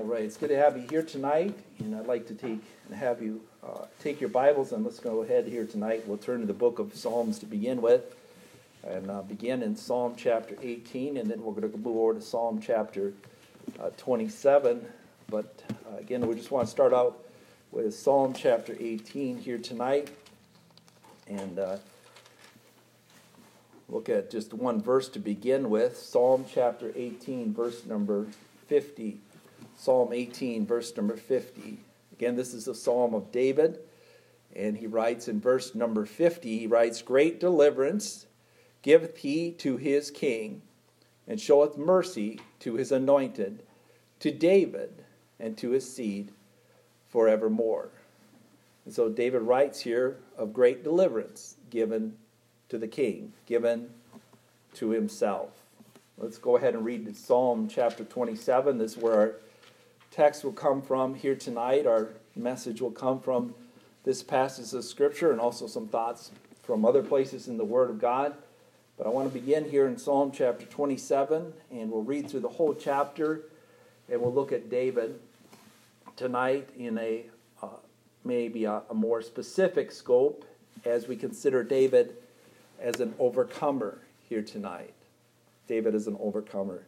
All right, it's good to have you here tonight, and I'd like to take and have you uh, take your Bibles and let's go ahead here tonight. We'll turn to the book of Psalms to begin with, and uh, begin in Psalm chapter 18, and then we're going to move over to Psalm chapter uh, 27. But uh, again, we just want to start out with Psalm chapter 18 here tonight, and uh, look at just one verse to begin with Psalm chapter 18, verse number 50. Psalm 18, verse number 50. Again, this is a psalm of David, and he writes in verse number 50 he writes, Great deliverance giveth he to his king, and showeth mercy to his anointed, to David and to his seed forevermore. And so David writes here of great deliverance given to the king, given to himself. Let's go ahead and read Psalm chapter 27. This is where our text will come from here tonight. Our message will come from this passage of Scripture and also some thoughts from other places in the Word of God. But I want to begin here in Psalm chapter 27, and we'll read through the whole chapter, and we'll look at David tonight in a uh, maybe a, a more specific scope as we consider David as an overcomer here tonight. David is an overcomer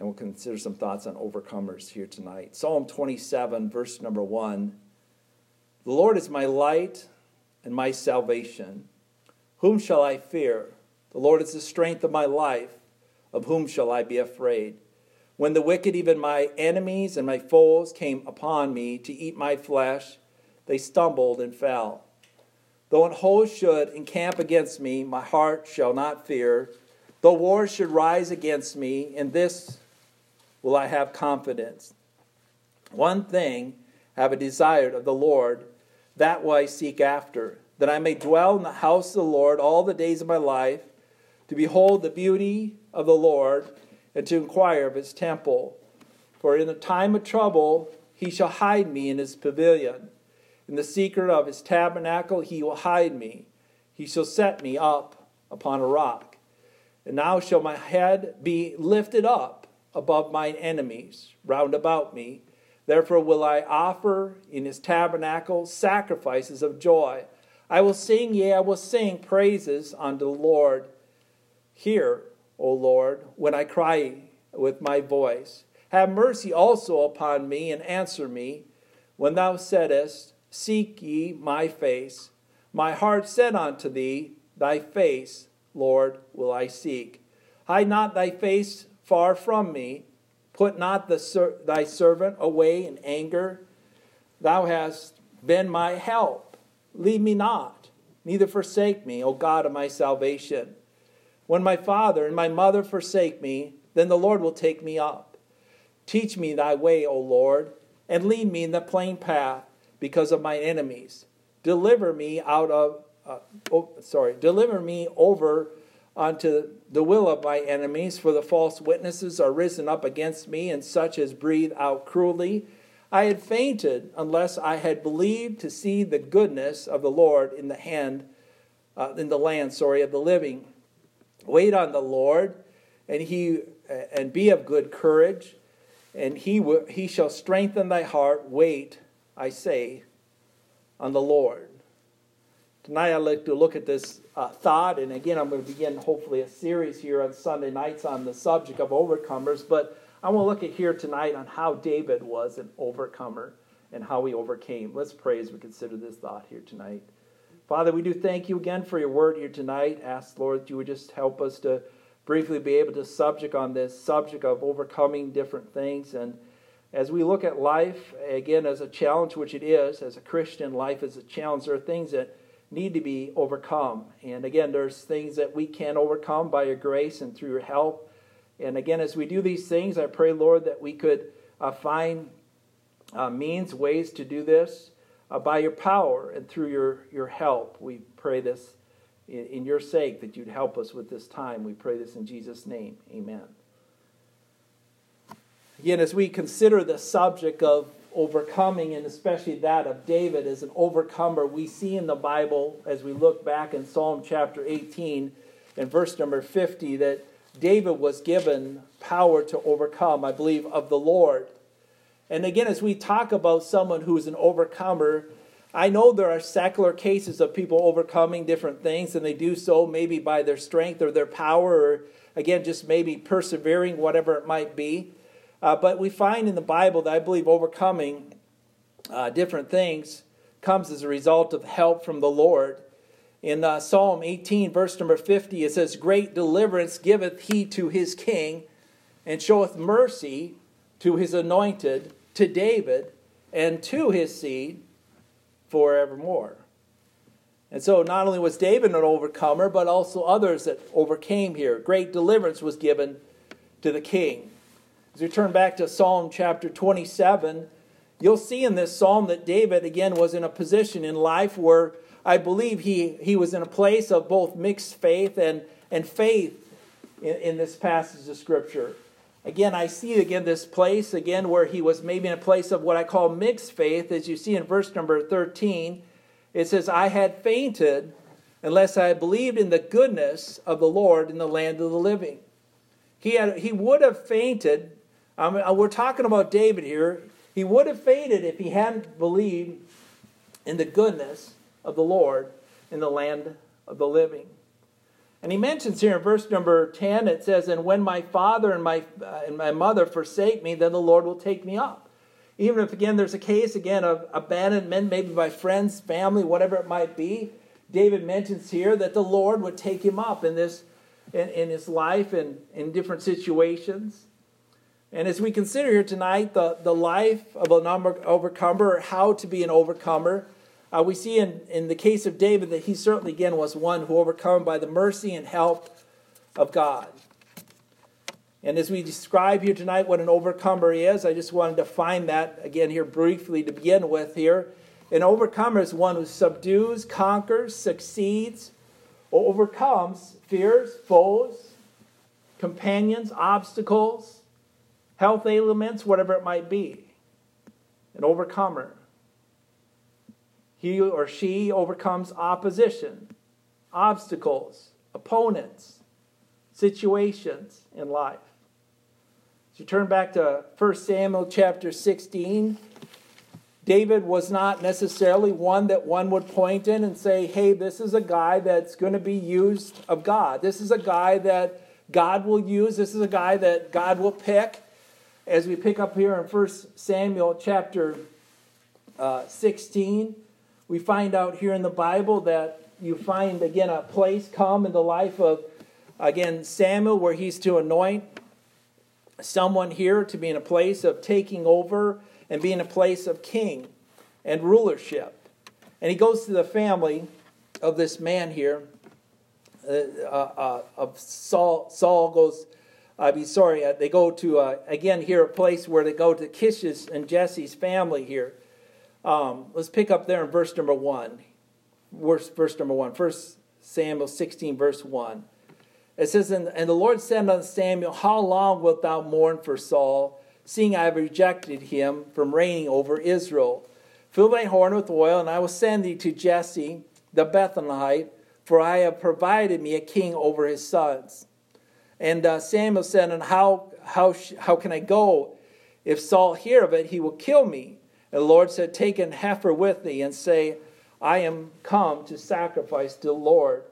and we'll consider some thoughts on overcomers here tonight. Psalm 27, verse number 1 The Lord is my light and my salvation. Whom shall I fear? The Lord is the strength of my life. Of whom shall I be afraid? When the wicked, even my enemies and my foes, came upon me to eat my flesh, they stumbled and fell. Though an host should encamp against me, my heart shall not fear. Though war should rise against me, in this will I have confidence. One thing have I desired of the Lord, that will I seek after, that I may dwell in the house of the Lord all the days of my life, to behold the beauty of the Lord, and to inquire of his temple. For in the time of trouble he shall hide me in his pavilion. In the secret of his tabernacle he will hide me. He shall set me up upon a rock. And now shall my head be lifted up above mine enemies round about me. Therefore will I offer in his tabernacle sacrifices of joy. I will sing, yea, I will sing praises unto the Lord. Hear, O Lord, when I cry with my voice. Have mercy also upon me and answer me. When thou saidst, Seek ye my face, my heart said unto thee, Thy face, Lord, will I seek. Hide not thy face far from me. Put not the, thy servant away in anger. Thou hast been my help. Leave me not, neither forsake me, O God of my salvation. When my father and my mother forsake me, then the Lord will take me up. Teach me thy way, O Lord, and lead me in the plain path because of my enemies. Deliver me out of, uh, oh, sorry, deliver me over unto the will of my enemies, for the false witnesses are risen up against me, and such as breathe out cruelly. I had fainted unless I had believed to see the goodness of the Lord in the hand, uh, in the land, sorry, of the living. Wait on the Lord, and he and be of good courage, and he will, he shall strengthen thy heart. Wait, I say, on the Lord. Tonight I'd like to look at this uh, thought, and again, I'm going to begin hopefully a series here on Sunday nights on the subject of overcomers. But I want to look at here tonight on how David was an overcomer and how he overcame. Let's pray as we consider this thought here tonight. Father, we do thank you again for your word here tonight. Ask, Lord, that you would just help us to briefly be able to subject on this subject of overcoming different things. And as we look at life, again, as a challenge, which it is, as a Christian, life is a challenge. There are things that need to be overcome. And again, there's things that we can overcome by your grace and through your help. And again, as we do these things, I pray, Lord, that we could uh, find uh, means, ways to do this uh, by your power and through your, your help. We pray this in, in your sake that you'd help us with this time. We pray this in Jesus' name. Amen. Again, as we consider the subject of overcoming, and especially that of David as an overcomer, we see in the Bible, as we look back in Psalm chapter 18 and verse number 50, that David was given power to overcome, I believe, of the Lord. And again, as we talk about someone who's an overcomer, I know there are secular cases of people overcoming different things, and they do so maybe by their strength or their power, or again, just maybe persevering, whatever it might be. Uh, but we find in the Bible that I believe overcoming uh, different things comes as a result of help from the Lord. In uh, Psalm 18, verse number 50, it says, Great deliverance giveth he to his king, and showeth mercy to his anointed, to David, and to his seed forevermore. And so not only was David an overcomer, but also others that overcame here. Great deliverance was given to the king. As we turn back to Psalm chapter 27, you'll see in this psalm that David, again, was in a position in life where I believe he, he was in a place of both mixed faith and, and faith in, in this passage of Scripture. Again, I see again this place again where he was maybe in a place of what I call mixed faith, as you see in verse number 13. It says, I had fainted unless I believed in the goodness of the Lord in the land of the living. He, had, he would have fainted. Um, we're talking about David here. He would have fainted if he hadn't believed in the goodness of the Lord in the land of the living. And he mentions here in verse number 10, it says, And when my father and my, uh, and my mother forsake me, then the Lord will take me up. Even if, again, there's a case, again, of abandonment, maybe by friends, family, whatever it might be, David mentions here that the Lord would take him up in, this, in, in his life and in different situations. And as we consider here tonight the, the life of an overcomer, how to be an overcomer, uh, we see in, in the case of David that he certainly, again, was one who overcome by the mercy and help of God. And as we describe here tonight what an overcomer is, I just wanted to find that again here briefly to begin with here. An overcomer is one who subdues, conquers, succeeds, or overcomes fears, foes, companions, obstacles, health ailments, whatever it might be. An overcomer. He or she overcomes opposition, obstacles, opponents, situations in life. As you turn back to 1 Samuel chapter 16, David was not necessarily one that one would point in and say, hey, this is a guy that's going to be used of God. This is a guy that God will use. This is a guy that God will pick. As we pick up here in 1 Samuel chapter uh, 16, we find out here in the Bible that you find again a place come in the life of again Samuel where he's to anoint someone here to be in a place of taking over and being a place of king and rulership. And he goes to the family of this man here, uh, uh, uh of Saul. Saul goes, I mean, sorry, uh, they go to, uh, again, here a place where they go to Kish's and Jesse's family here. Um, let's pick up there in verse number 1. Verse, verse number 1. First Samuel 16, verse 1. It says, and, and the Lord said unto Samuel, How long wilt thou mourn for Saul, seeing I have rejected him from reigning over Israel? Fill thy horn with oil, and I will send thee to Jesse the Bethlehemite, for I have provided me a king over his sons. And uh, Samuel said, And how, how, how can I go? If Saul hear of it, he will kill me. And the Lord said, Take an heifer with thee, and say, I am come to sacrifice to the Lord.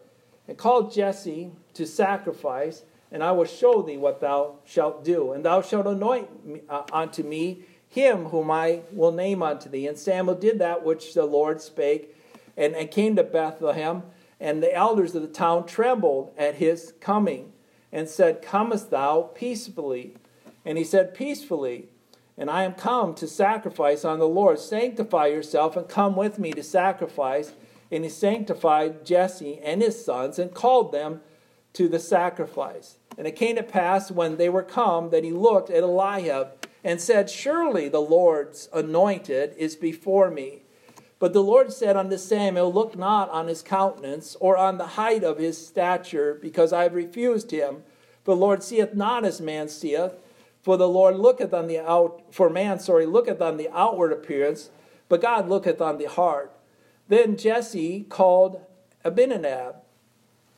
And call Jesse to sacrifice, and I will show thee what thou shalt do. And thou shalt anoint me, uh, unto me him whom I will name unto thee. And Samuel did that which the Lord spake, and, and came to Bethlehem. And the elders of the town trembled at his coming, and said, Comest thou peacefully? And he said, Peacefully and I am come to sacrifice on the Lord. Sanctify yourself and come with me to sacrifice. And he sanctified Jesse and his sons and called them to the sacrifice. And it came to pass when they were come that he looked at Eliab and said, Surely the Lord's anointed is before me. But the Lord said unto Samuel, Look not on his countenance or on the height of his stature, because I have refused him. For the Lord seeth not as man seeth. For the Lord looketh on the out for man, sorry, looketh on the outward appearance, but God looketh on the heart. Then Jesse called Abinadab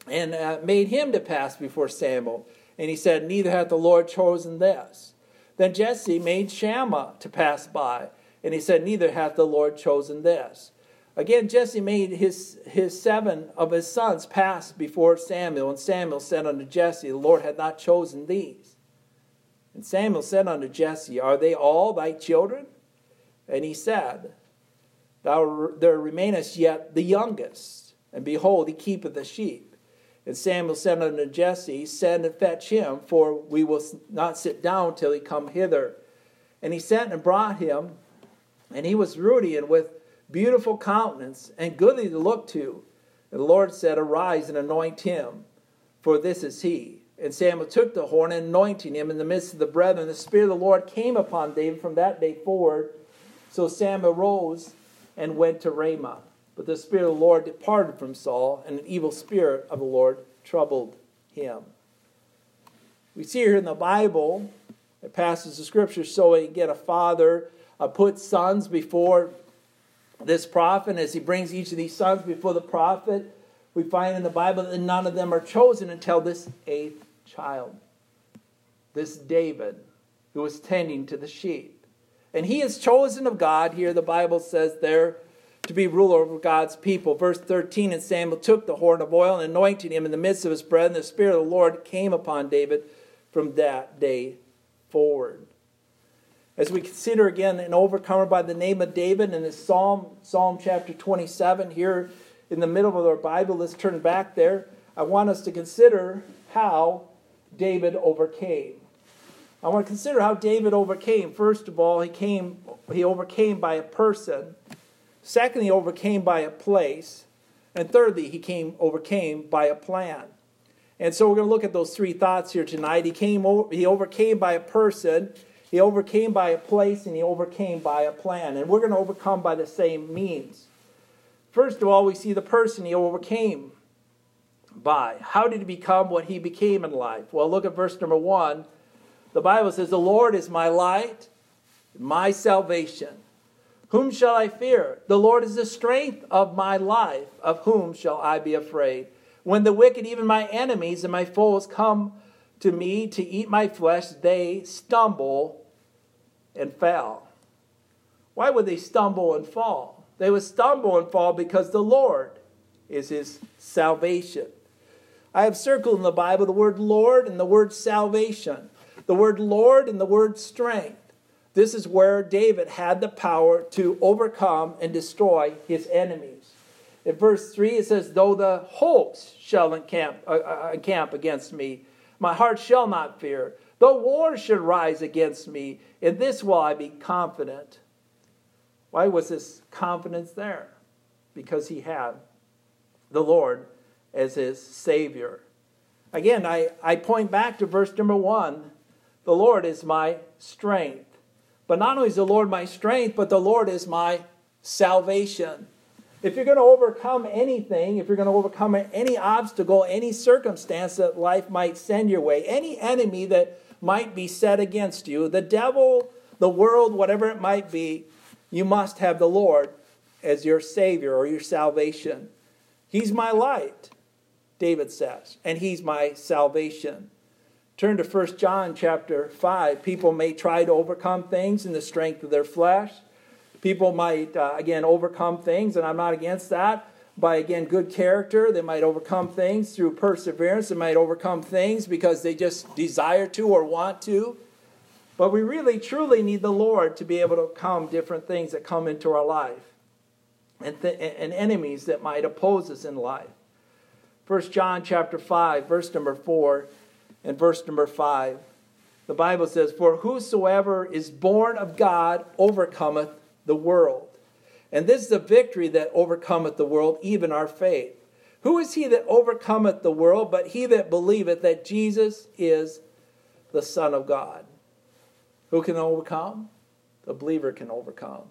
and uh, made him to pass before Samuel. And he said, Neither hath the Lord chosen this. Then Jesse made Shammah to pass by, and he said, Neither hath the Lord chosen this. Again, Jesse made his, his seven of his sons pass before Samuel, and Samuel said unto Jesse, The Lord hath not chosen these. And Samuel said unto Jesse, Are they all thy children? And he said, Thou, There remaineth yet the youngest, and behold, he keepeth the sheep. And Samuel said unto Jesse, Send and fetch him, for we will not sit down till he come hither. And he sent and brought him, and he was ruddy and with beautiful countenance, and goodly to look to. And the Lord said, Arise and anoint him, for this is he. And Samuel took the horn and anointing him in the midst of the brethren. The Spirit of the Lord came upon David from that day forward. So Samuel rose and went to Ramah. But the Spirit of the Lord departed from Saul, and an evil spirit of the Lord troubled him. We see here in the Bible, a passage of Scripture showing again a father uh, put sons before this prophet. And As he brings each of these sons before the prophet, we find in the Bible that none of them are chosen until this eighth child, this David, who was tending to the sheep. And he is chosen of God. Here the Bible says there to be ruler over God's people. Verse 13 And Samuel took the horn of oil and anointed him in the midst of his brethren. The Spirit of the Lord came upon David from that day forward. As we consider again an overcomer by the name of David in this Psalm, Psalm chapter 27, here in the middle of our Bible, let's turn back there. I want us to consider how David overcame. I want to consider how David overcame. First of all, he came he overcame by a person. Secondly, he overcame by a place. And thirdly, he came overcame by a plan. And so we're going to look at those three thoughts here tonight. He came he overcame by a person, he overcame by a place, and he overcame by a plan. And we're going to overcome by the same means. First of all, we see the person he overcame by. How did he become what he became in life? Well, look at verse number one. The Bible says, The Lord is my light, my salvation. Whom shall I fear? The Lord is the strength of my life. Of whom shall I be afraid? When the wicked, even my enemies and my foes, come to me to eat my flesh, they stumble and fell. Why would they stumble and fall? They would stumble and fall because the Lord is his salvation. I have circled in the Bible the word Lord and the word salvation, the word Lord and the word strength. This is where David had the power to overcome and destroy his enemies. In verse 3, it says, Though the hosts shall encamp, uh, uh, encamp against me, my heart shall not fear. Though war should rise against me, in this will I be confident. Why was this confidence there? Because he had the Lord as his Savior. Again, I, I point back to verse number one the Lord is my strength. But not only is the Lord my strength, but the Lord is my salvation. If you're going to overcome anything, if you're going to overcome any obstacle, any circumstance that life might send your way, any enemy that might be set against you, the devil, the world, whatever it might be, you must have the Lord as your Savior or your salvation. He's my light. David says, and he's my salvation. Turn to 1 John chapter 5. People may try to overcome things in the strength of their flesh. People might, uh, again, overcome things, and I'm not against that, by, again, good character. They might overcome things through perseverance. They might overcome things because they just desire to or want to. But we really, truly need the Lord to be able to overcome different things that come into our life and, th- and enemies that might oppose us in life. 1 John chapter 5, verse number 4 and verse number 5. The Bible says, For whosoever is born of God overcometh the world. And this is the victory that overcometh the world, even our faith. Who is he that overcometh the world but he that believeth that Jesus is the Son of God? Who can overcome? The believer can overcome.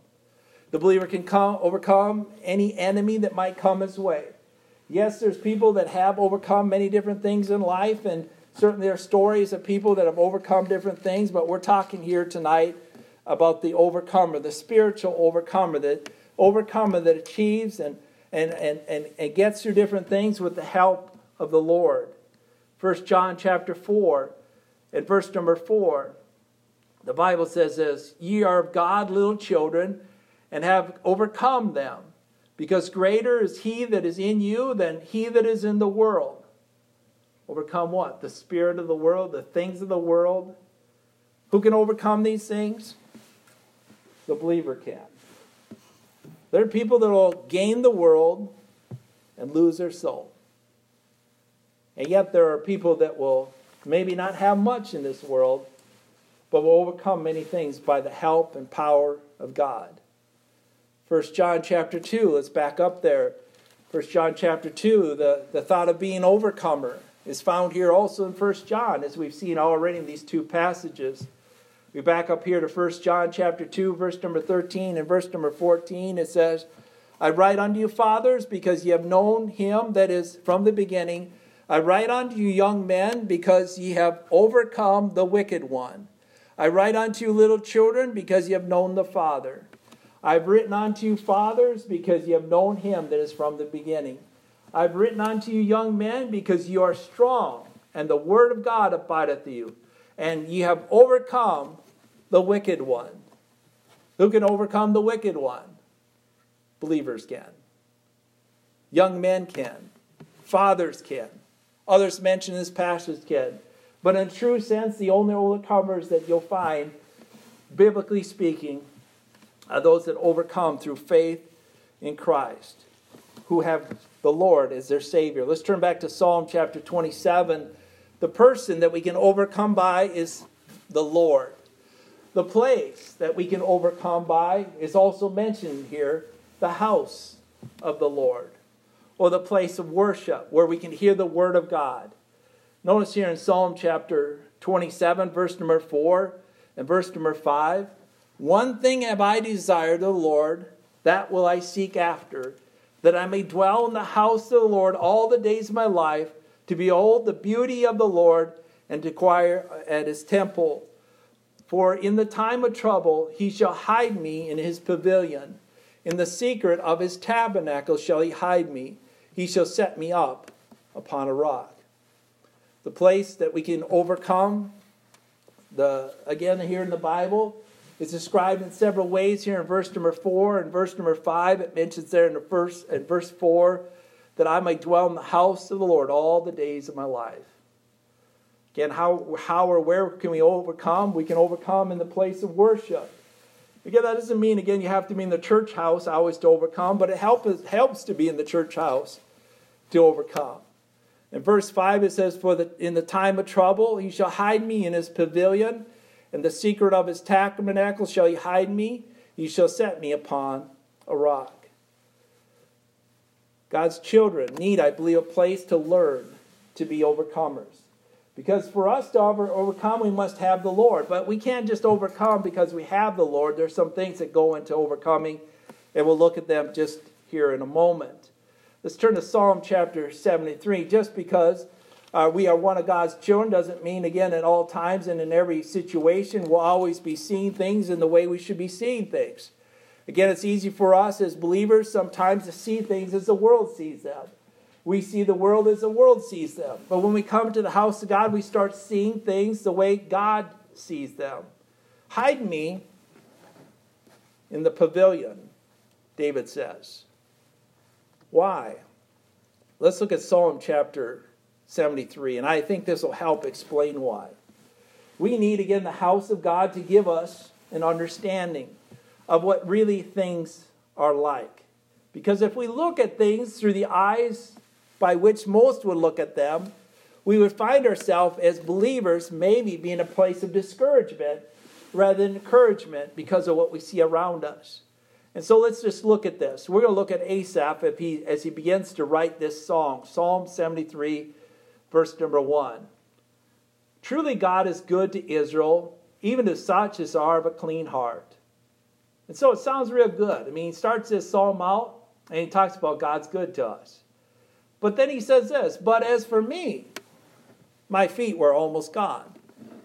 The believer can come, overcome any enemy that might come his way. Yes, there's people that have overcome many different things in life, and certainly there are stories of people that have overcome different things, but we're talking here tonight about the overcomer, the spiritual overcomer, the overcomer that achieves and, and, and, and, and gets through different things with the help of the Lord. First John chapter 4 and verse number 4. The Bible says this Ye are of God, little children, and have overcome them, because greater is he that is in you than he that is in the world. Overcome what? The spirit of the world, the things of the world. Who can overcome these things? The believer can. There are people that will gain the world and lose their soul. And yet there are people that will maybe not have much in this world, but will overcome many things by the help and power of God. 1 John chapter 2, let's back up there. 1 John chapter 2, the, the thought of being overcomer is found here also in 1 John, as we've seen already in these two passages. We back up here to 1 John chapter 2, verse number 13 and verse number 14. It says, I write unto you, fathers, because ye have known him that is from the beginning. I write unto you, young men, because ye have overcome the wicked one. I write unto you, little children, because ye have known the Father. I've written unto you, fathers, because ye have known him that is from the beginning. I've written unto you, young men, because ye are strong, and the word of God abideth you, and ye have overcome the wicked one. Who can overcome the wicked one? Believers can. Young men can. Fathers can. Others mentioned in this passage can. But in true sense, the only overcomers that you'll find, biblically speaking, are those that overcome through faith in Christ, who have the Lord as their Savior. Let's turn back to Psalm chapter 27. The person that we can overcome by is the Lord. The place that we can overcome by is also mentioned here the house of the Lord, or the place of worship where we can hear the word of God. Notice here in Psalm chapter 27, verse number 4 and verse number 5 One thing have I desired of the Lord, that will I seek after, that I may dwell in the house of the Lord all the days of my life, to behold the beauty of the Lord and to inquire at his temple. For in the time of trouble he shall hide me in his pavilion. In the secret of his tabernacle shall he hide me. He shall set me up upon a rock. The place that we can overcome, the again here in the Bible, is described in several ways here in verse number four and verse number five. It mentions there in the first in verse four that I may dwell in the house of the Lord all the days of my life. Again, how, how or where can we overcome? We can overcome in the place of worship. Again, that doesn't mean, again, you have to be in the church house always to overcome, but it help, helps to be in the church house to overcome. In verse 5, it says, For the, in the time of trouble, he shall hide me in his pavilion. and the secret of his tabernacle shall he hide me. He shall set me upon a rock. God's children need, I believe, a place to learn to be overcomers. Because for us to over, overcome, we must have the Lord. But we can't just overcome because we have the Lord. There's some things that go into overcoming, and we'll look at them just here in a moment. Let's turn to Psalm chapter 73. Just because uh, we are one of God's children doesn't mean, again, at all times and in every situation, we'll always be seeing things in the way we should be seeing things. Again, it's easy for us as believers sometimes to see things as the world sees them. We see the world as the world sees them. But when we come to the house of God, we start seeing things the way God sees them. Hide me in the pavilion, David says. Why? Let's look at Psalm chapter 73, and I think this will help explain why. We need, again, the house of God to give us an understanding of what really things are like. Because if we look at things through the eyes by which most would look at them, we would find ourselves as believers maybe being a place of discouragement rather than encouragement because of what we see around us. And so let's just look at this. We're going to look at Asaph he, as he begins to write this song, Psalm 73, verse number 1. Truly, God is good to Israel, even to such as are of a clean heart. And so it sounds real good. I mean, he starts this psalm out and he talks about God's good to us. But then he says this But as for me, my feet were almost gone,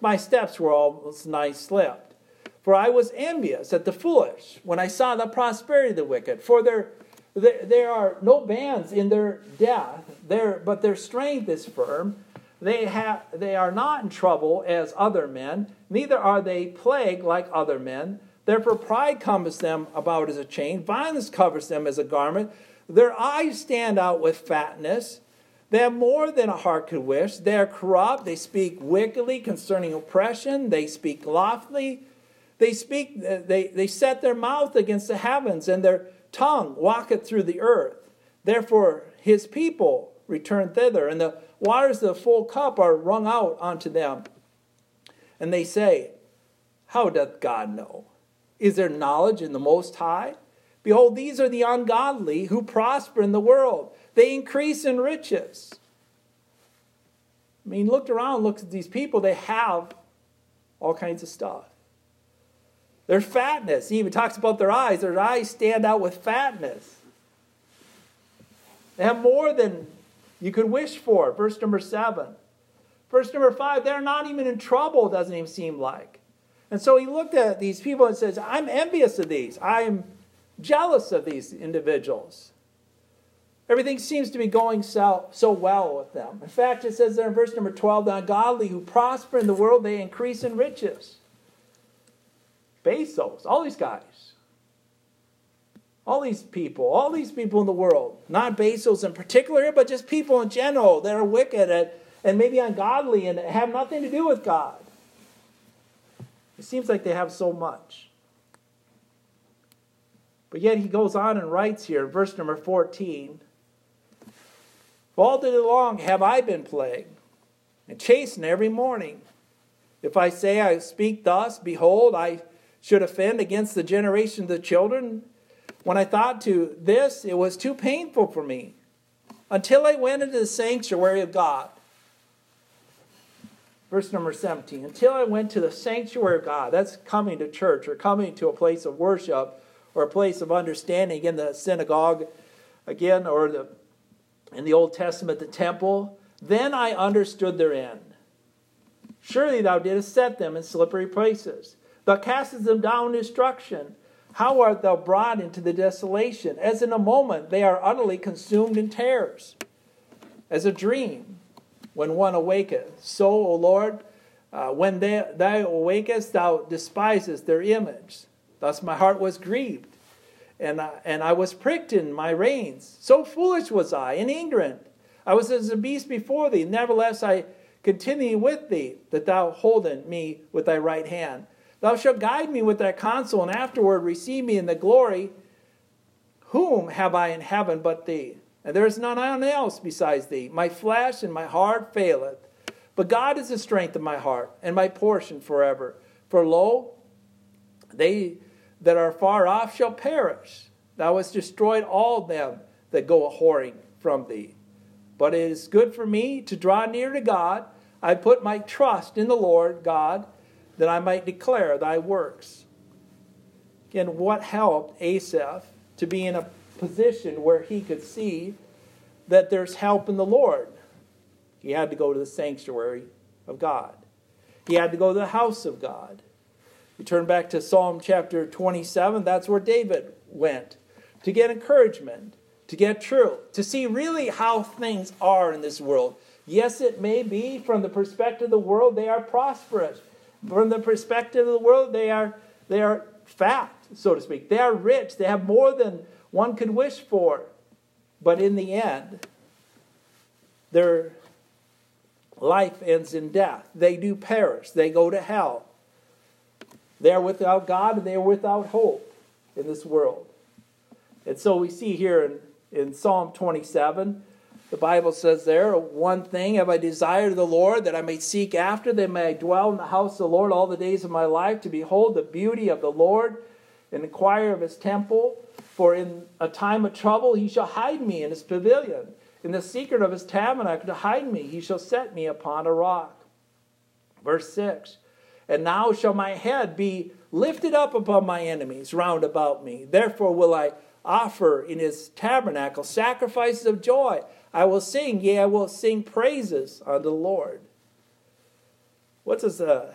my steps were almost nigh slipped. For I was envious at the foolish when I saw the prosperity of the wicked. For there, there, there are no bands in their death, there, but their strength is firm. They, have, they are not in trouble as other men, neither are they plagued like other men. Therefore, pride compasseth them about as a chain, violence covers them as a garment. Their eyes stand out with fatness. They have more than a heart could wish. They are corrupt. They speak wickedly concerning oppression. They speak loftily. They speak. They, they set their mouth against the heavens, and their tongue walketh through the earth. Therefore, his people return thither, and the waters of the full cup are wrung out unto them. And they say, How doth God know? Is there knowledge in the Most High? Behold, these are the ungodly who prosper in the world. They increase in riches. I mean, look around, look at these people, they have all kinds of stuff. Their fatness. He even talks about their eyes. Their eyes stand out with fatness. They have more than you could wish for. Verse number seven. Verse number five, they're not even in trouble, doesn't even seem like. And so he looked at these people and says, I'm envious of these. I'm jealous of these individuals. Everything seems to be going so, so well with them. In fact, it says there in verse number 12 the ungodly who prosper in the world, they increase in riches. Bezos, all these guys. All these people, all these people in the world, not Bezos in particular, but just people in general that are wicked and, and maybe ungodly and have nothing to do with God. It seems like they have so much. But yet he goes on and writes here, verse number 14 All day long have I been plagued and chastened every morning. If I say I speak thus, behold, I should offend against the generation of the children. When I thought to this, it was too painful for me until I went into the sanctuary of God. Verse number 17. Until I went to the sanctuary of God. That's coming to church or coming to a place of worship or a place of understanding in the synagogue, again, or the, in the Old Testament, the temple, then I understood their end. Surely thou didst set them in slippery places. Thou castest them down destruction. How art thou brought into the desolation? As in a moment they are utterly consumed in terrors. As a dream when one awaketh. So, O Lord, uh, when they, thou awakest, thou despisest their image. Thus my heart was grieved, and I, and I was pricked in my reins. So foolish was I and ignorant. I was as a beast before thee. Nevertheless, I continue with thee, that thou holden me with thy right hand. Thou shalt guide me with thy counsel, and afterward receive me in the glory. Whom have I in heaven but thee? And there is none else besides thee. My flesh and my heart faileth. But God is the strength of my heart, and my portion forever. For lo, they that are far off shall perish. Thou hast destroyed all them that go a whoring from thee. But it is good for me to draw near to God. I put my trust in the Lord God, that I might declare thy works. Again, what helped Asaph to be in a position where he could see that there's help in the Lord? He had to go to the sanctuary of God. He had to go to the house of God. You turn back to Psalm chapter 27, that's where David went to get encouragement, to get truth, to see really how things are in this world. Yes, it may be from the perspective of the world, they are prosperous. From the perspective of the world, they are, they are fat, so to speak. They are rich. They have more than one could wish for. But in the end, their life ends in death. They do perish. They go to hell. They are without God and they are without hope in this world. And so we see here in, in Psalm 27, the Bible says there, One thing have I desired the Lord, that I may seek after, that I may dwell in the house of the Lord all the days of my life, to behold the beauty of the Lord and inquire of his temple. For in a time of trouble he shall hide me in his pavilion. In the secret of his tabernacle to hide me, he shall set me upon a rock. Verse 6 and now shall my head be lifted up above my enemies round about me. Therefore will I offer in his tabernacle sacrifices of joy. I will sing, yea, I will sing praises unto the Lord. What does the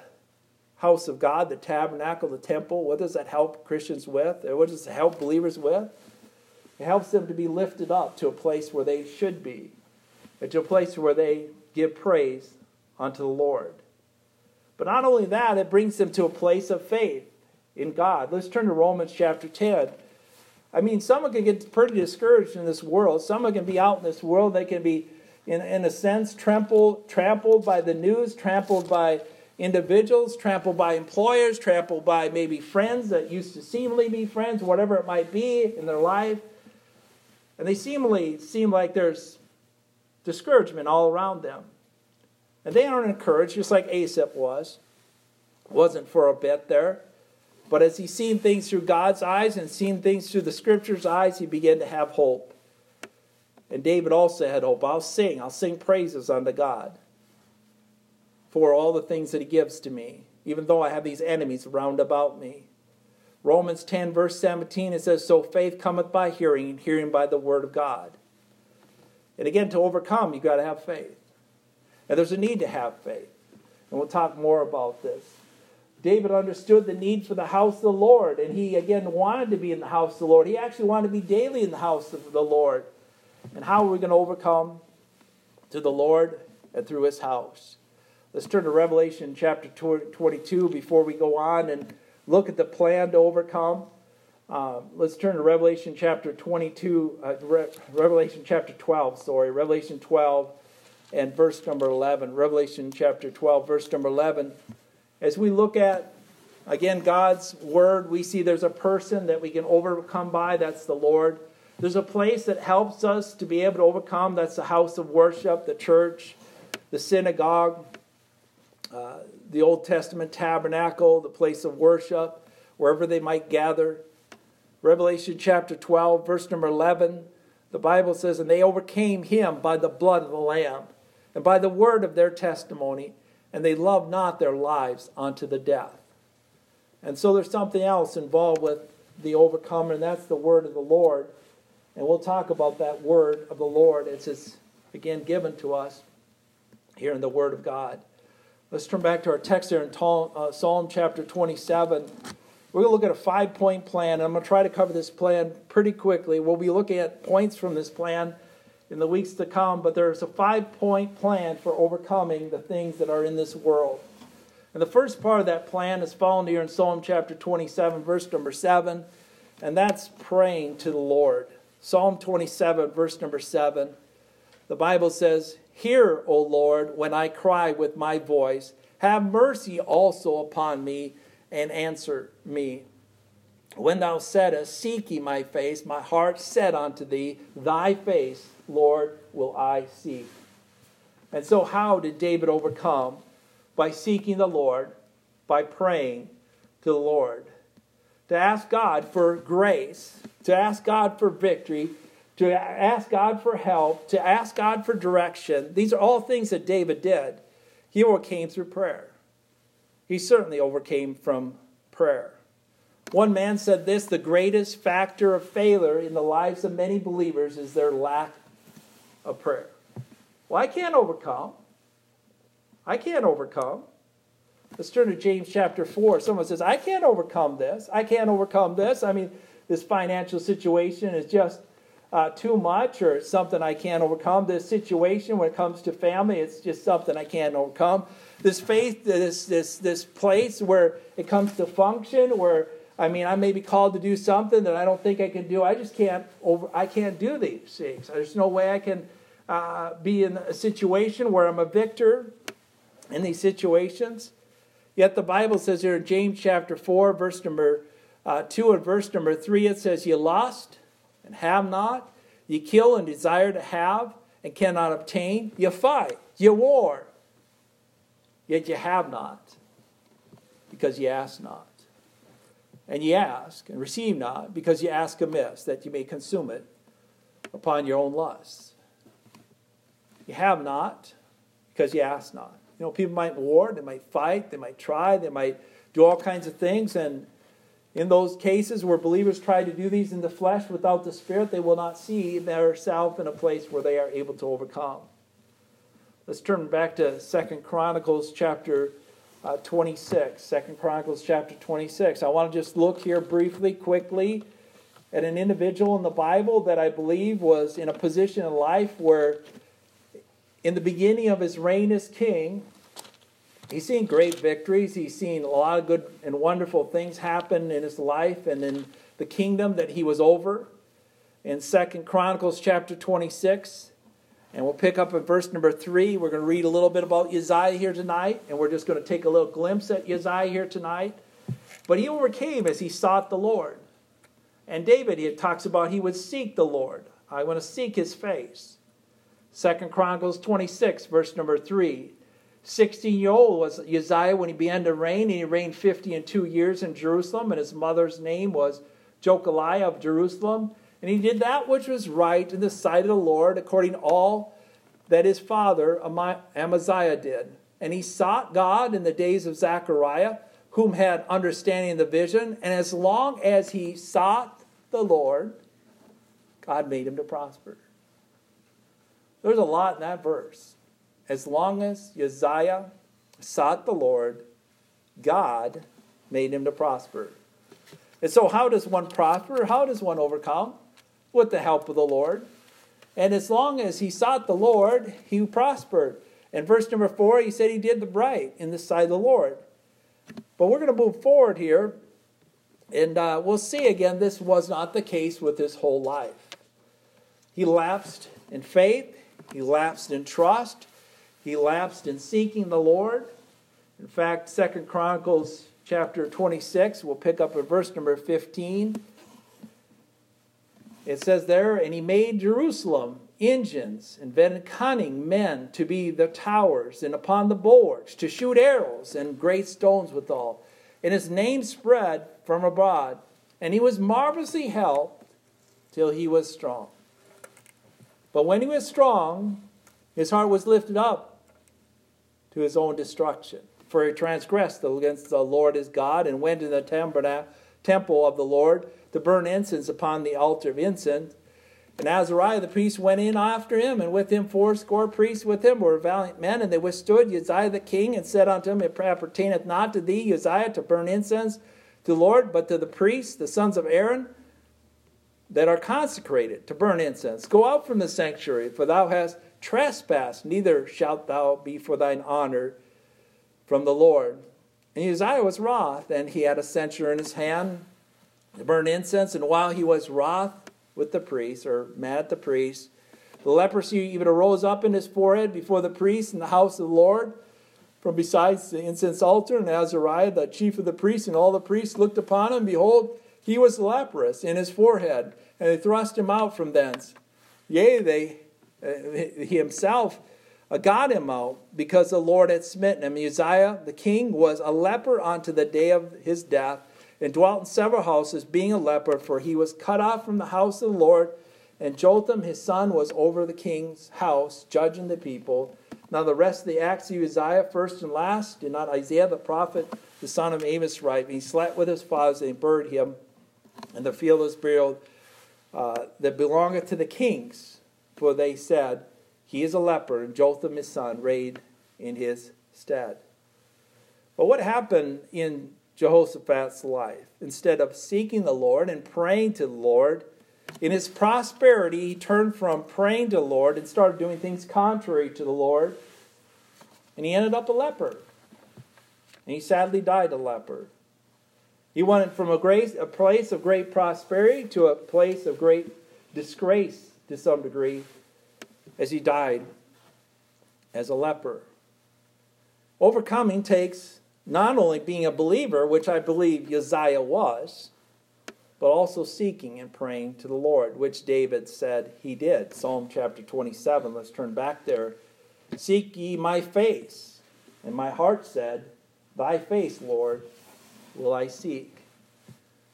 house of God, the tabernacle, the temple, what does that help Christians with? What does it help believers with? It helps them to be lifted up to a place where they should be, and to a place where they give praise unto the Lord. But not only that, it brings them to a place of faith in God. Let's turn to Romans chapter 10. I mean, someone can get pretty discouraged in this world. Someone can be out in this world. They can be, in, in a sense, trampled, trampled by the news, trampled by individuals, trampled by employers, trampled by maybe friends that used to seemingly be friends, whatever it might be in their life. And they seemingly seem like there's discouragement all around them. And they aren't encouraged, just like Asaph was. Wasn't for a bit there. But as he seen things through God's eyes and seen things through the scripture's eyes, he began to have hope. And David also had hope. I'll sing, I'll sing praises unto God for all the things that he gives to me, even though I have these enemies round about me. Romans 10, verse 17, it says, So faith cometh by hearing, and hearing by the word of God. And again, to overcome, you've got to have faith. And there's a need to have faith. And we'll talk more about this. David understood the need for the house of the Lord, and he again wanted to be in the house of the Lord. He actually wanted to be daily in the house of the Lord. And how are we going to overcome? To the Lord and through his house. Let's turn to Revelation chapter 22 before we go on and look at the plan to overcome. Uh, let's turn to Revelation chapter 22, uh, Re- Revelation chapter 12, sorry, Revelation 12 and verse number 11. Revelation chapter 12, verse number 11. As we look at, again, God's word, we see there's a person that we can overcome by, that's the Lord. There's a place that helps us to be able to overcome, that's the house of worship, the church, the synagogue, uh, the Old Testament tabernacle, the place of worship, wherever they might gather. Revelation chapter 12, verse number 11, the Bible says, And they overcame him by the blood of the Lamb and by the word of their testimony, and they loved not their lives unto the death. And so there's something else involved with the overcomer, and that's the word of the Lord. And we'll talk about that word of the Lord. as It's again given to us here in the Word of God. Let's turn back to our text there in uh, Psalm chapter 27. We're going to look at a five point plan, and I'm going to try to cover this plan pretty quickly. We'll be looking at points from this plan in the weeks to come, but there's a five point plan for overcoming the things that are in this world. And the first part of that plan is found here in Psalm chapter 27, verse number 7, and that's praying to the Lord. Psalm 27, verse number 7. The Bible says, Hear, O Lord, when I cry with my voice. Have mercy also upon me and answer me. When thou saidst, Seek ye my face, my heart said unto thee, Thy face Lord, will I seek. And so, how did David overcome? By seeking the Lord, by praying to the Lord. To ask God for grace, to ask God for victory, to ask God for help, to ask God for direction. These are all things that David did. He overcame through prayer. He certainly overcame from prayer. One man said this the greatest factor of failure in the lives of many believers is their lack of prayer. Well, I can't overcome. I can't overcome. Let's turn to James chapter 4. Someone says, I can't overcome this. I can't overcome this. I mean, this financial situation is just uh, too much or something I can't overcome. This situation, when it comes to family, it's just something I can't overcome. This faith, this, this, this place where it comes to function, where I mean, I may be called to do something that I don't think I can do. I just can't over. I can't do these things. There's no way I can uh, be in a situation where I'm a victor in these situations. Yet the Bible says here in James chapter four, verse number uh, two and verse number three, it says, "You lost and have not; you kill and desire to have and cannot obtain; you fight, you war, yet you have not, because you ask not." And ye ask, and receive not, because ye ask amiss, that ye may consume it upon your own lusts. You have not, because you ask not. You know, people might war, they might fight, they might try, they might do all kinds of things, and in those cases where believers try to do these in the flesh without the Spirit, they will not see themselves in a place where they are able to overcome. Let's turn back to Second Chronicles chapter uh, 26, 2 Chronicles chapter 26. I want to just look here briefly, quickly, at an individual in the Bible that I believe was in a position in life where in the beginning of his reign as king, he's seen great victories. He's seen a lot of good and wonderful things happen in his life and in the kingdom that he was over. In Second Chronicles chapter 26, and we'll pick up at verse number 3. We're going to read a little bit about Uzziah here tonight, and we're just going to take a little glimpse at Uzziah here tonight. But he overcame as he sought the Lord. And David, he talks about he would seek the Lord. I want to seek his face. Second Chronicles 26, verse number 3. 16 year old was Uzziah when he began to reign, and he reigned 50 and two years in Jerusalem, and his mother's name was Jecoliah of Jerusalem. And he did that which was right in the sight of the Lord, according to all that his father Amaziah did. And he sought God in the days of Zechariah, whom had understanding of the vision. And as long as he sought the Lord, God made him to prosper. There's a lot in that verse. As long as Uzziah sought the Lord, God made him to prosper. And so, how does one prosper? How does one overcome? With the help of the Lord. And as long as he sought the Lord, he prospered. And verse number four, he said he did the right in the sight of the Lord. But we're going to move forward here, and uh, we'll see again, this was not the case with his whole life. He lapsed in faith, he lapsed in trust, he lapsed in seeking the Lord. In fact, Second Chronicles chapter 26, we'll pick up at verse number 15. It says there, and he made Jerusalem engines, and invented cunning men to be the towers and upon the bulwarks, to shoot arrows and great stones withal. And his name spread from abroad, and he was marvelously helped till he was strong. But when he was strong, his heart was lifted up to his own destruction. For he transgressed against the Lord his God and went in the temple of the Lord to burn incense upon the altar of incense. And Azariah the priest went in after him, and with him fourscore priests with him were valiant men, and they withstood Uzziah the king, and said unto him, It appertaineth not to thee, Uzziah, to burn incense to the Lord, but to the priests, the sons of Aaron, that are consecrated to burn incense. Go out from the sanctuary, for thou hast trespassed, neither shalt thou be for thine honor from the Lord. And Uzziah was wroth, and he had a censer in his hand to burn incense. And while he was wroth with the priest, or mad at the priest, the leprosy even arose up in his forehead before the priest in the house of the Lord from besides the incense altar. And Azariah, the chief of the priests, and all the priests looked upon him. Behold, he was leprous in his forehead, and they thrust him out from thence. Yea, they, he himself uh, got him out because the Lord had smitten him. Uzziah the king was a leper unto the day of his death, and dwelt in several houses, being a leper, for he was cut off from the house of the Lord. And Jotham his son was over the king's house, judging the people. Now the rest of the acts of Uzziah, first and last, did not Isaiah the prophet, the son of Amos, write? He slept with his fathers, and buried him in the field of his burial uh, that belongeth to the kings. For they said, He is a leper, and Jotham his son reigned in his stead. But what happened in Jehoshaphat's life. Instead of seeking the Lord and praying to the Lord, in his prosperity, he turned from praying to the Lord and started doing things contrary to the Lord. And he ended up a leper. And he sadly died a leper. He went from a, great, a place of great prosperity to a place of great disgrace to some degree as he died as a leper. Overcoming takes not only being a believer, which I believe Uzziah was, but also seeking and praying to the Lord, which David said he did. Psalm chapter 27, let's turn back there. Seek ye my face. And my heart said, Thy face, Lord, will I seek.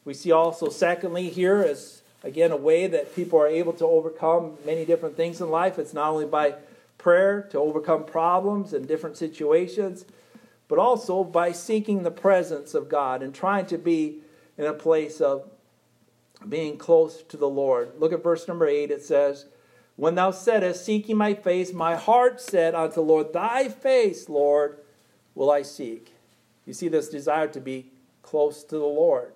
We see also, secondly, here as again a way that people are able to overcome many different things in life. It's not only by prayer to overcome problems and different situations, but also by seeking the presence of God and trying to be in a place of being close to the Lord. Look at verse number 8. It says, When thou saidst, Seeking my face, my heart said unto the Lord, Thy face, Lord, will I seek. You see this desire to be close to the Lord.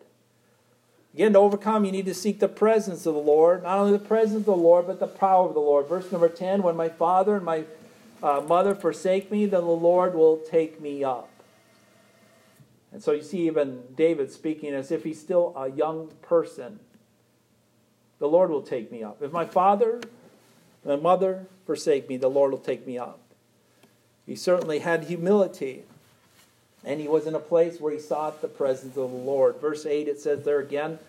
Again, to overcome, you need to seek the presence of the Lord. Not only the presence of the Lord, but the power of the Lord. Verse number 10 When my father and my uh, mother forsake me, then the Lord will take me up. And so you see, even David speaking as if he's still a young person. The Lord will take me up. If my father, my mother forsake me, the Lord will take me up. He certainly had humility. And he was in a place where he sought the presence of the Lord. Verse 8, it says there again,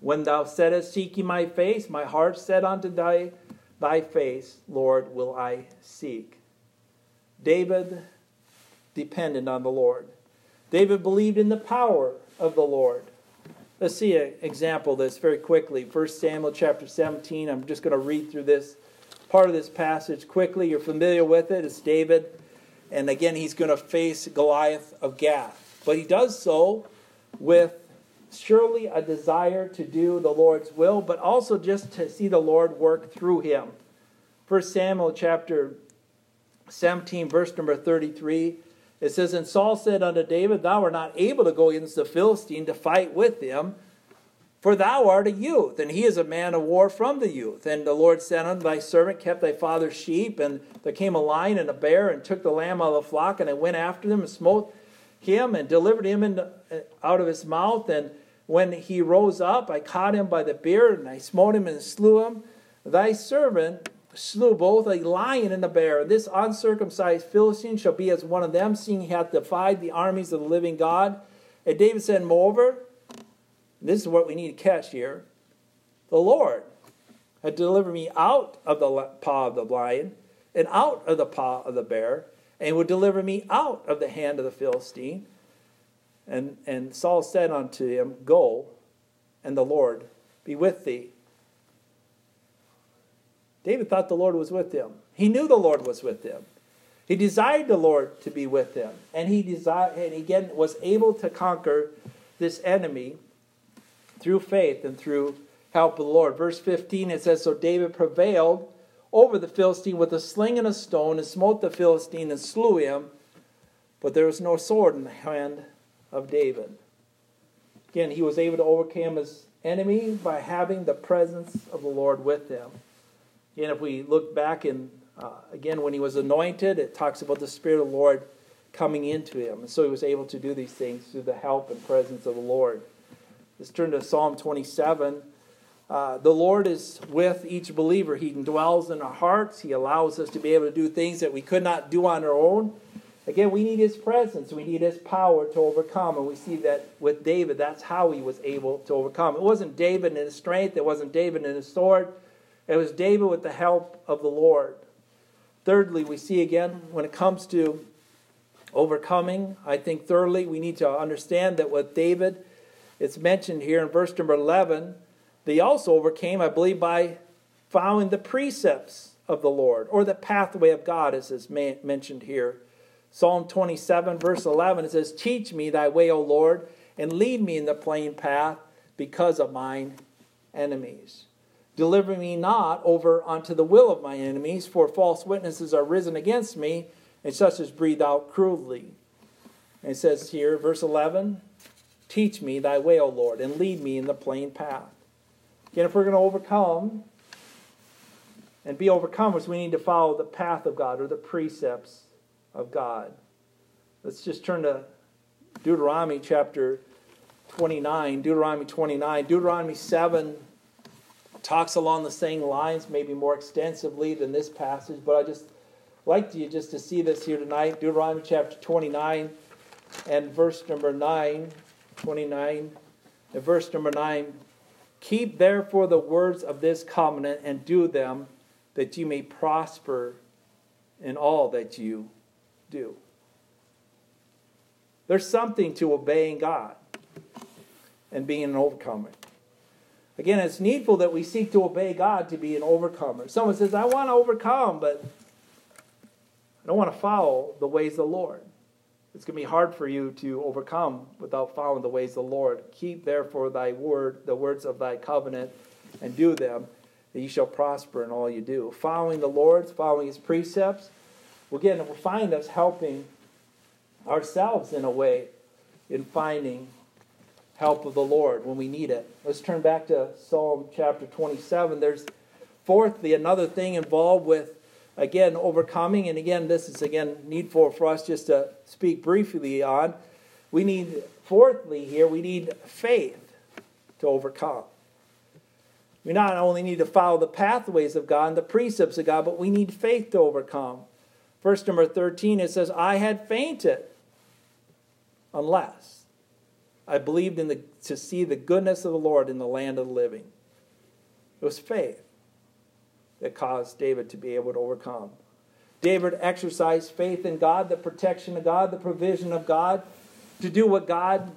When thou saidst, Seek ye my face, my heart said unto thy, thy face, Lord, will I seek. David depended on the Lord. David believed in the power of the Lord. Let's see an example of this very quickly. 1 Samuel chapter 17. I'm just going to read through this part of this passage quickly. You're familiar with it. It's David. And again, he's going to face Goliath of Gath. But he does so with surely a desire to do the Lord's will, but also just to see the Lord work through him. 1 Samuel chapter 17, verse number 33. It says, And Saul said unto David, Thou art not able to go against the Philistine to fight with him, for thou art a youth, and he is a man of war from the youth. And the Lord said unto thy servant, Kept thy father's sheep, and there came a lion and a bear, and took the lamb out of the flock, and I went after them and smote him, and delivered him in, out of his mouth. And when he rose up, I caught him by the beard, and I smote him and slew him. Thy servant slew both a lion and a bear. This uncircumcised Philistine shall be as one of them, seeing he hath defied the armies of the living God. And David said, Moreover, this is what we need to catch here the Lord had delivered me out of the paw of the lion and out of the paw of the bear, and would deliver me out of the hand of the Philistine. And, and Saul said unto him, Go, and the Lord be with thee. David thought the Lord was with him. He knew the Lord was with him. He desired the Lord to be with him. And he desired and again was able to conquer this enemy through faith and through help of the Lord. Verse 15 it says, So David prevailed over the Philistine with a sling and a stone, and smote the Philistine and slew him. But there was no sword in the hand of David. Again, he was able to overcome his enemy by having the presence of the Lord with him. And if we look back in, uh, again, when he was anointed, it talks about the Spirit of the Lord coming into him. And so he was able to do these things through the help and presence of the Lord. Let's turn to Psalm 27. Uh, the Lord is with each believer. He dwells in our hearts. He allows us to be able to do things that we could not do on our own. Again, we need His presence. We need His power to overcome. And we see that with David, that's how he was able to overcome. It wasn't David in his strength, it wasn't David in his sword, it was David with the help of the Lord. Thirdly, we see again when it comes to overcoming, I think thirdly, we need to understand that with David, it's mentioned here in verse number 11, they also overcame, I believe, by following the precepts of the Lord or the pathway of God, as is mentioned here. Psalm 27, verse 11, it says, Teach me thy way, O Lord, and lead me in the plain path because of mine enemies. Deliver me not over unto the will of my enemies, for false witnesses are risen against me, and such as breathe out cruelly. And it says here, verse 11, Teach me thy way, O Lord, and lead me in the plain path. Again, if we're going to overcome and be overcomers, we need to follow the path of God or the precepts of God. Let's just turn to Deuteronomy chapter 29. Deuteronomy 29. Deuteronomy 7 talks along the same lines, maybe more extensively than this passage, but I just like you just to see this here tonight. Deuteronomy chapter 29 and verse number 9. 29 and verse number 9. Keep therefore the words of this covenant and do them, that you may prosper in all that you do. There's something to obeying God and being an overcomer. Again, it's needful that we seek to obey God to be an overcomer. Someone says, I want to overcome, but I don't want to follow the ways of the Lord. It's going to be hard for you to overcome without following the ways of the Lord. Keep therefore thy word, the words of thy covenant, and do them, that you shall prosper in all you do. Following the Lord's, following his precepts, again, will find us helping ourselves in a way in finding help of the Lord when we need it. Let's turn back to Psalm chapter 27. There's fourthly another thing involved with again, overcoming, and again, this is again needful for us just to speak briefly on. We need, fourthly, here, we need faith to overcome. We not only need to follow the pathways of God and the precepts of God, but we need faith to overcome. Verse number 13, it says, I had fainted unless I believed in the, to see the goodness of the Lord in the land of the living. It was faith that caused David to be able to overcome. David exercised faith in God, the protection of God, the provision of God, to do what God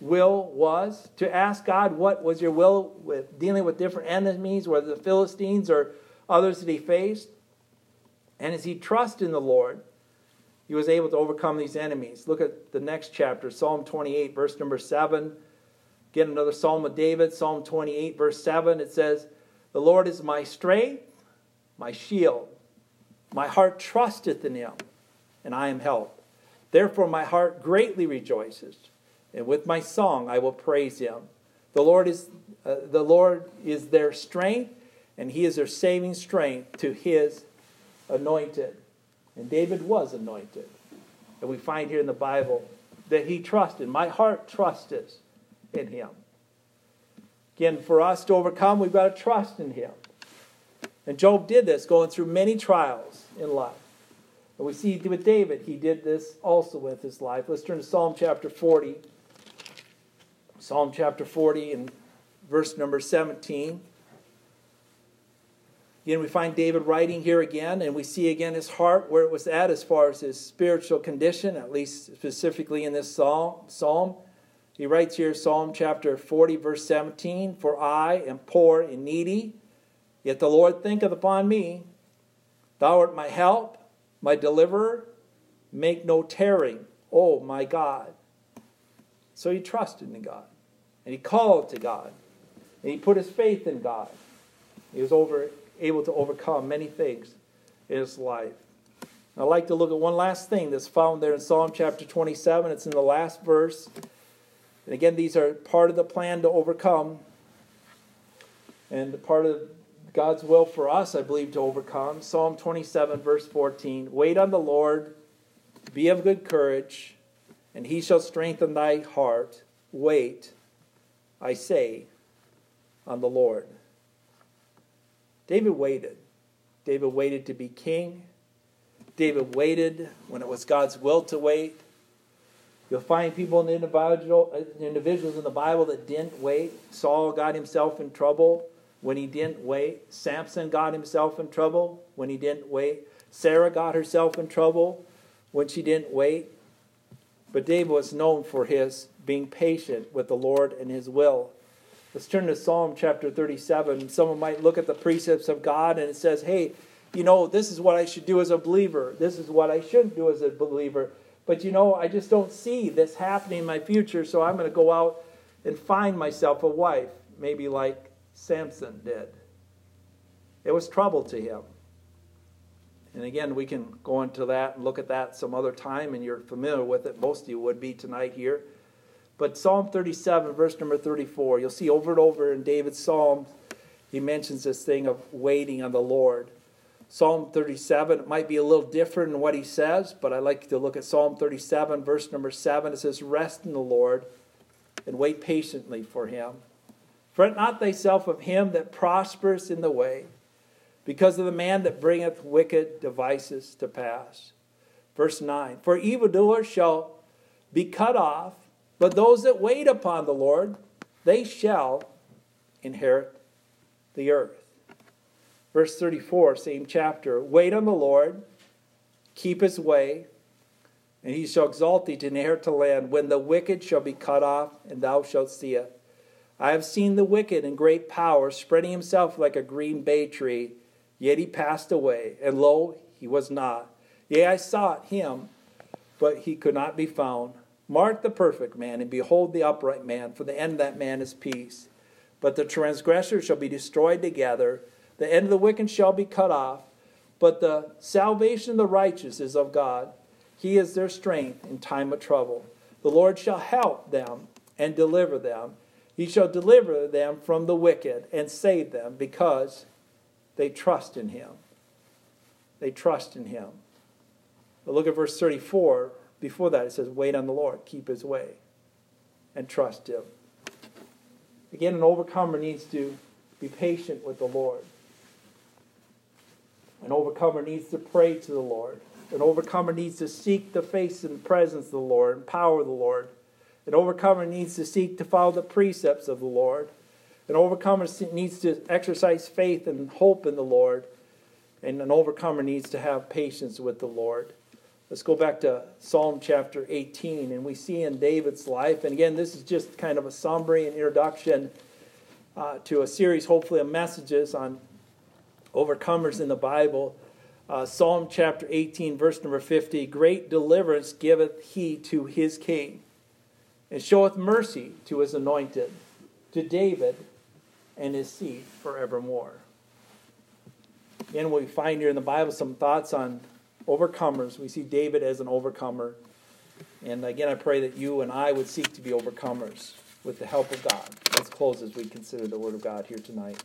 will was, to ask God what was your will with dealing with different enemies, whether the Philistines or others that he faced. And as he trusted in the Lord, he was able to overcome these enemies. Look at the next chapter, Psalm 28, verse number 7. Get another Psalm of David, Psalm 28, verse 7. It says, The Lord is my strength, my shield. My heart trusteth in him, and I am helped. Therefore, my heart greatly rejoices, and with my song I will praise him. The Lord is, uh, the Lord is their strength, and he is their saving strength to his anointed. And David was anointed. And we find here in the Bible that he trusted. My heart trusteth in him. Again, for us to overcome, we've got to trust in him. And Job did this, going through many trials in life. And we see with David, he did this also with his life. Let's turn to Psalm chapter 40. Psalm chapter 40 and verse number 17. Again, we find David writing here again, and we see again his heart where it was at as far as his spiritual condition, at least specifically in this psalm. He writes here, Psalm chapter 40, verse 17 For I am poor and needy, yet the Lord thinketh upon me. Thou art my help, my deliverer. Make no tearing, O my God. So he trusted in God, and he called to God, and he put his faith in God. He was over able to overcome many things in his life. I'd like to look at one last thing that's found there in Psalm chapter 27. It's in the last verse. And again, these are part of the plan to overcome and part of God's will for us, I believe, to overcome. Psalm 27, verse 14 Wait on the Lord, be of good courage, and he shall strengthen thy heart. Wait, I say, on the Lord. David waited. David waited to be king. David waited when it was God's will to wait. You'll find people in the individual, uh, individuals in the Bible that didn't wait. Saul got himself in trouble when he didn't wait. Samson got himself in trouble when he didn't wait. Sarah got herself in trouble when she didn't wait. But David was known for his being patient with the Lord and his will. Let's turn to Psalm chapter 37. Someone might look at the precepts of God and it says, hey, you know, this is what I should do as a believer. This is what I shouldn't do as a believer. But you know, I just don't see this happening in my future, so I'm going to go out and find myself a wife, maybe like Samson did. It was trouble to him. And again, we can go into that and look at that some other time, and you're familiar with it. Most of you would be tonight here. But Psalm 37, verse number 34, you'll see over and over in David's psalm, he mentions this thing of waiting on the Lord. Psalm 37, it might be a little different in what he says, but I like to look at Psalm 37, verse number 7. It says, Rest in the Lord and wait patiently for him. Fret not thyself of him that prospers in the way, because of the man that bringeth wicked devices to pass. Verse 9 For evildoers shall be cut off, but those that wait upon the Lord, they shall inherit the earth. Verse 34, same chapter. Wait on the Lord, keep his way, and he shall exalt thee to inherit the land when the wicked shall be cut off, and thou shalt see it. I have seen the wicked in great power, spreading himself like a green bay tree. Yet he passed away, and lo, he was not. Yea, I sought him, but he could not be found. Mark the perfect man, and behold the upright man, for the end of that man is peace. But the transgressor shall be destroyed together, the end of the wicked shall be cut off. But the salvation of the righteous is of God. He is their strength in time of trouble. The Lord shall help them and deliver them. He shall deliver them from the wicked and save them because they trust in him. They trust in him. But look at verse 34. Before that, it says, Wait on the Lord, keep his way, and trust him. Again, an overcomer needs to be patient with the Lord. An overcomer needs to pray to the Lord. An overcomer needs to seek the face and presence of the Lord and power of the Lord. An overcomer needs to seek to follow the precepts of the Lord. An overcomer needs to exercise faith and hope in the Lord. And an overcomer needs to have patience with the Lord. Let's go back to Psalm chapter 18, and we see in David's life, and again, this is just kind of a summary and introduction uh, to a series, hopefully, of messages on overcomers in the Bible. Uh, Psalm chapter 18, verse number 50 Great deliverance giveth he to his king, and showeth mercy to his anointed, to David and his seed forevermore. Again, we find here in the Bible some thoughts on overcomers. We see David as an overcomer. And again, I pray that you and I would seek to be overcomers with the help of God. Let's close as we consider the Word of God here tonight.